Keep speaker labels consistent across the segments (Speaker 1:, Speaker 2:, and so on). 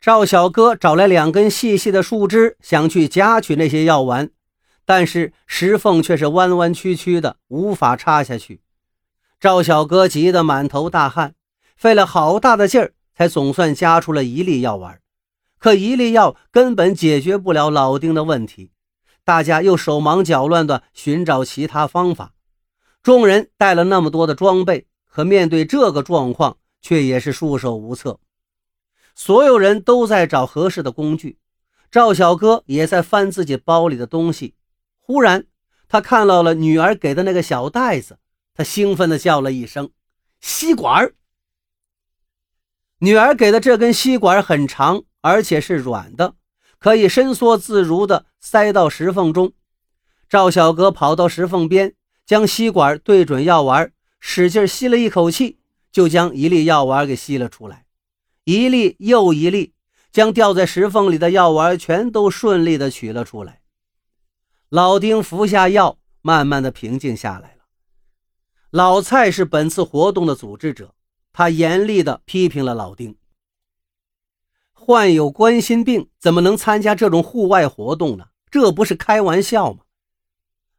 Speaker 1: 赵小哥找来两根细细的树枝，想去夹取那些药丸，但是石缝却是弯弯曲曲的，无法插下去。赵小哥急得满头大汗，费了好大的劲儿，才总算夹出了一粒药丸。可一粒药根本解决不了老丁的问题，大家又手忙脚乱地寻找其他方法。众人带了那么多的装备，可面对这个状况，却也是束手无策。所有人都在找合适的工具，赵小哥也在翻自己包里的东西。忽然，他看到了女儿给的那个小袋子，他兴奋地叫了一声：“吸管！”女儿给的这根吸管很长，而且是软的，可以伸缩自如地塞到石缝中。赵小哥跑到石缝边，将吸管对准药丸，使劲吸了一口气，就将一粒药丸给吸了出来。一粒又一粒，将掉在石缝里的药丸全都顺利地取了出来。老丁服下药，慢慢的平静下来了。老蔡是本次活动的组织者，他严厉地批评了老丁：患有冠心病怎么能参加这种户外活动呢？这不是开玩笑吗？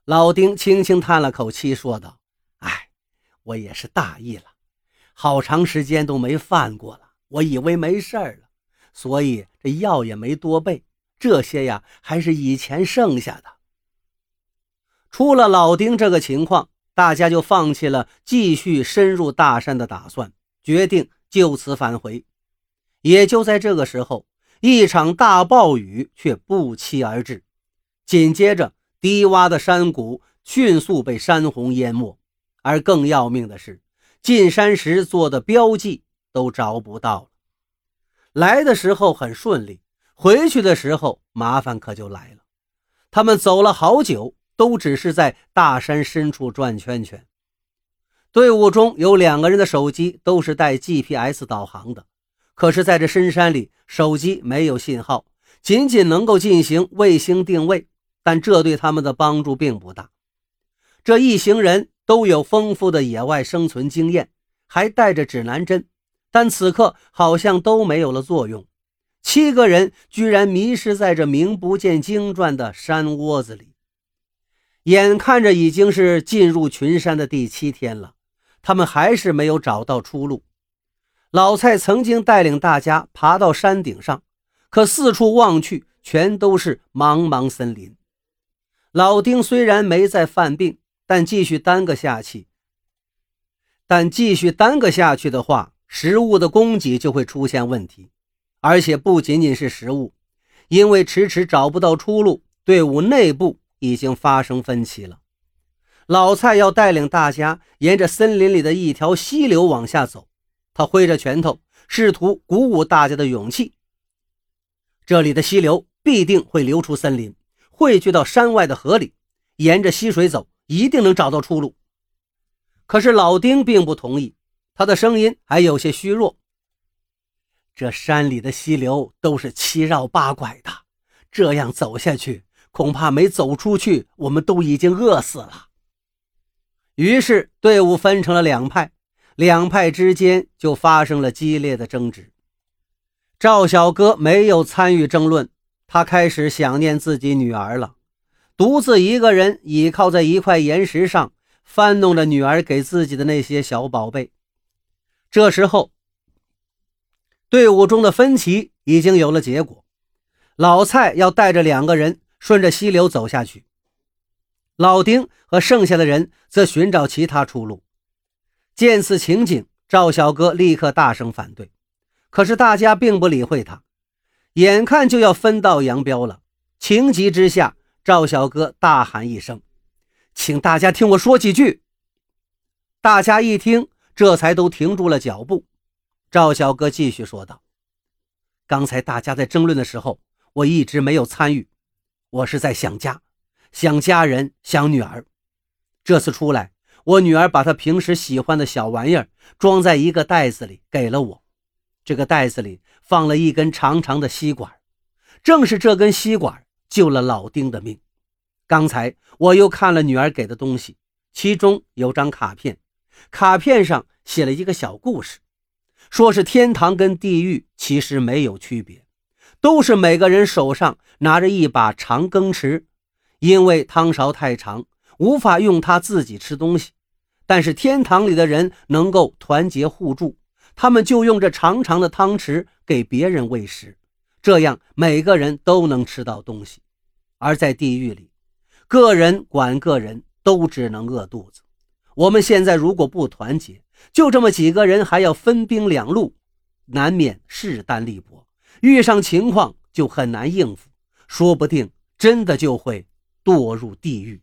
Speaker 1: 老丁轻轻叹了口气，说道：“哎，我也是大意了，好长时间都没犯过了。”我以为没事了，所以这药也没多备。这些呀，还是以前剩下的。出了老丁这个情况，大家就放弃了继续深入大山的打算，决定就此返回。也就在这个时候，一场大暴雨却不期而至，紧接着低洼的山谷迅速被山洪淹没，而更要命的是，进山时做的标记。都找不到了。来的时候很顺利，回去的时候麻烦可就来了。他们走了好久，都只是在大山深处转圈圈。队伍中有两个人的手机都是带 GPS 导航的，可是在这深山里，手机没有信号，仅仅能够进行卫星定位，但这对他们的帮助并不大。这一行人都有丰富的野外生存经验，还带着指南针。但此刻好像都没有了作用，七个人居然迷失在这名不见经传的山窝子里。眼看着已经是进入群山的第七天了，他们还是没有找到出路。老蔡曾经带领大家爬到山顶上，可四处望去，全都是茫茫森林。老丁虽然没在犯病，但继续耽搁下去，但继续耽搁下去的话。食物的供给就会出现问题，而且不仅仅是食物，因为迟迟找不到出路，队伍内部已经发生分歧了。老蔡要带领大家沿着森林里的一条溪流往下走，他挥着拳头，试图鼓舞大家的勇气。这里的溪流必定会流出森林，汇聚到山外的河里，沿着溪水走，一定能找到出路。可是老丁并不同意。他的声音还有些虚弱。这山里的溪流都是七绕八拐的，这样走下去，恐怕没走出去，我们都已经饿死了。于是队伍分成了两派，两派之间就发生了激烈的争执。赵小哥没有参与争论，他开始想念自己女儿了，独自一个人倚靠在一块岩石上，翻弄着女儿给自己的那些小宝贝。这时候，队伍中的分歧已经有了结果。老蔡要带着两个人顺着溪流走下去，老丁和剩下的人则寻找其他出路。见此情景，赵小哥立刻大声反对，可是大家并不理会他。眼看就要分道扬镳了，情急之下，赵小哥大喊一声：“请大家听我说几句。”大家一听。这才都停住了脚步。赵小哥继续说道：“刚才大家在争论的时候，我一直没有参与。我是在想家，想家人，想女儿。这次出来，我女儿把她平时喜欢的小玩意儿装在一个袋子里给了我。这个袋子里放了一根长长的吸管，正是这根吸管救了老丁的命。刚才我又看了女儿给的东西，其中有张卡片。”卡片上写了一个小故事，说是天堂跟地狱其实没有区别，都是每个人手上拿着一把长羹匙，因为汤勺太长，无法用它自己吃东西。但是天堂里的人能够团结互助，他们就用这长长的汤匙给别人喂食，这样每个人都能吃到东西。而在地狱里，个人管个人，都只能饿肚子。我们现在如果不团结，就这么几个人，还要分兵两路，难免势单力薄。遇上情况就很难应付，说不定真的就会堕入地狱。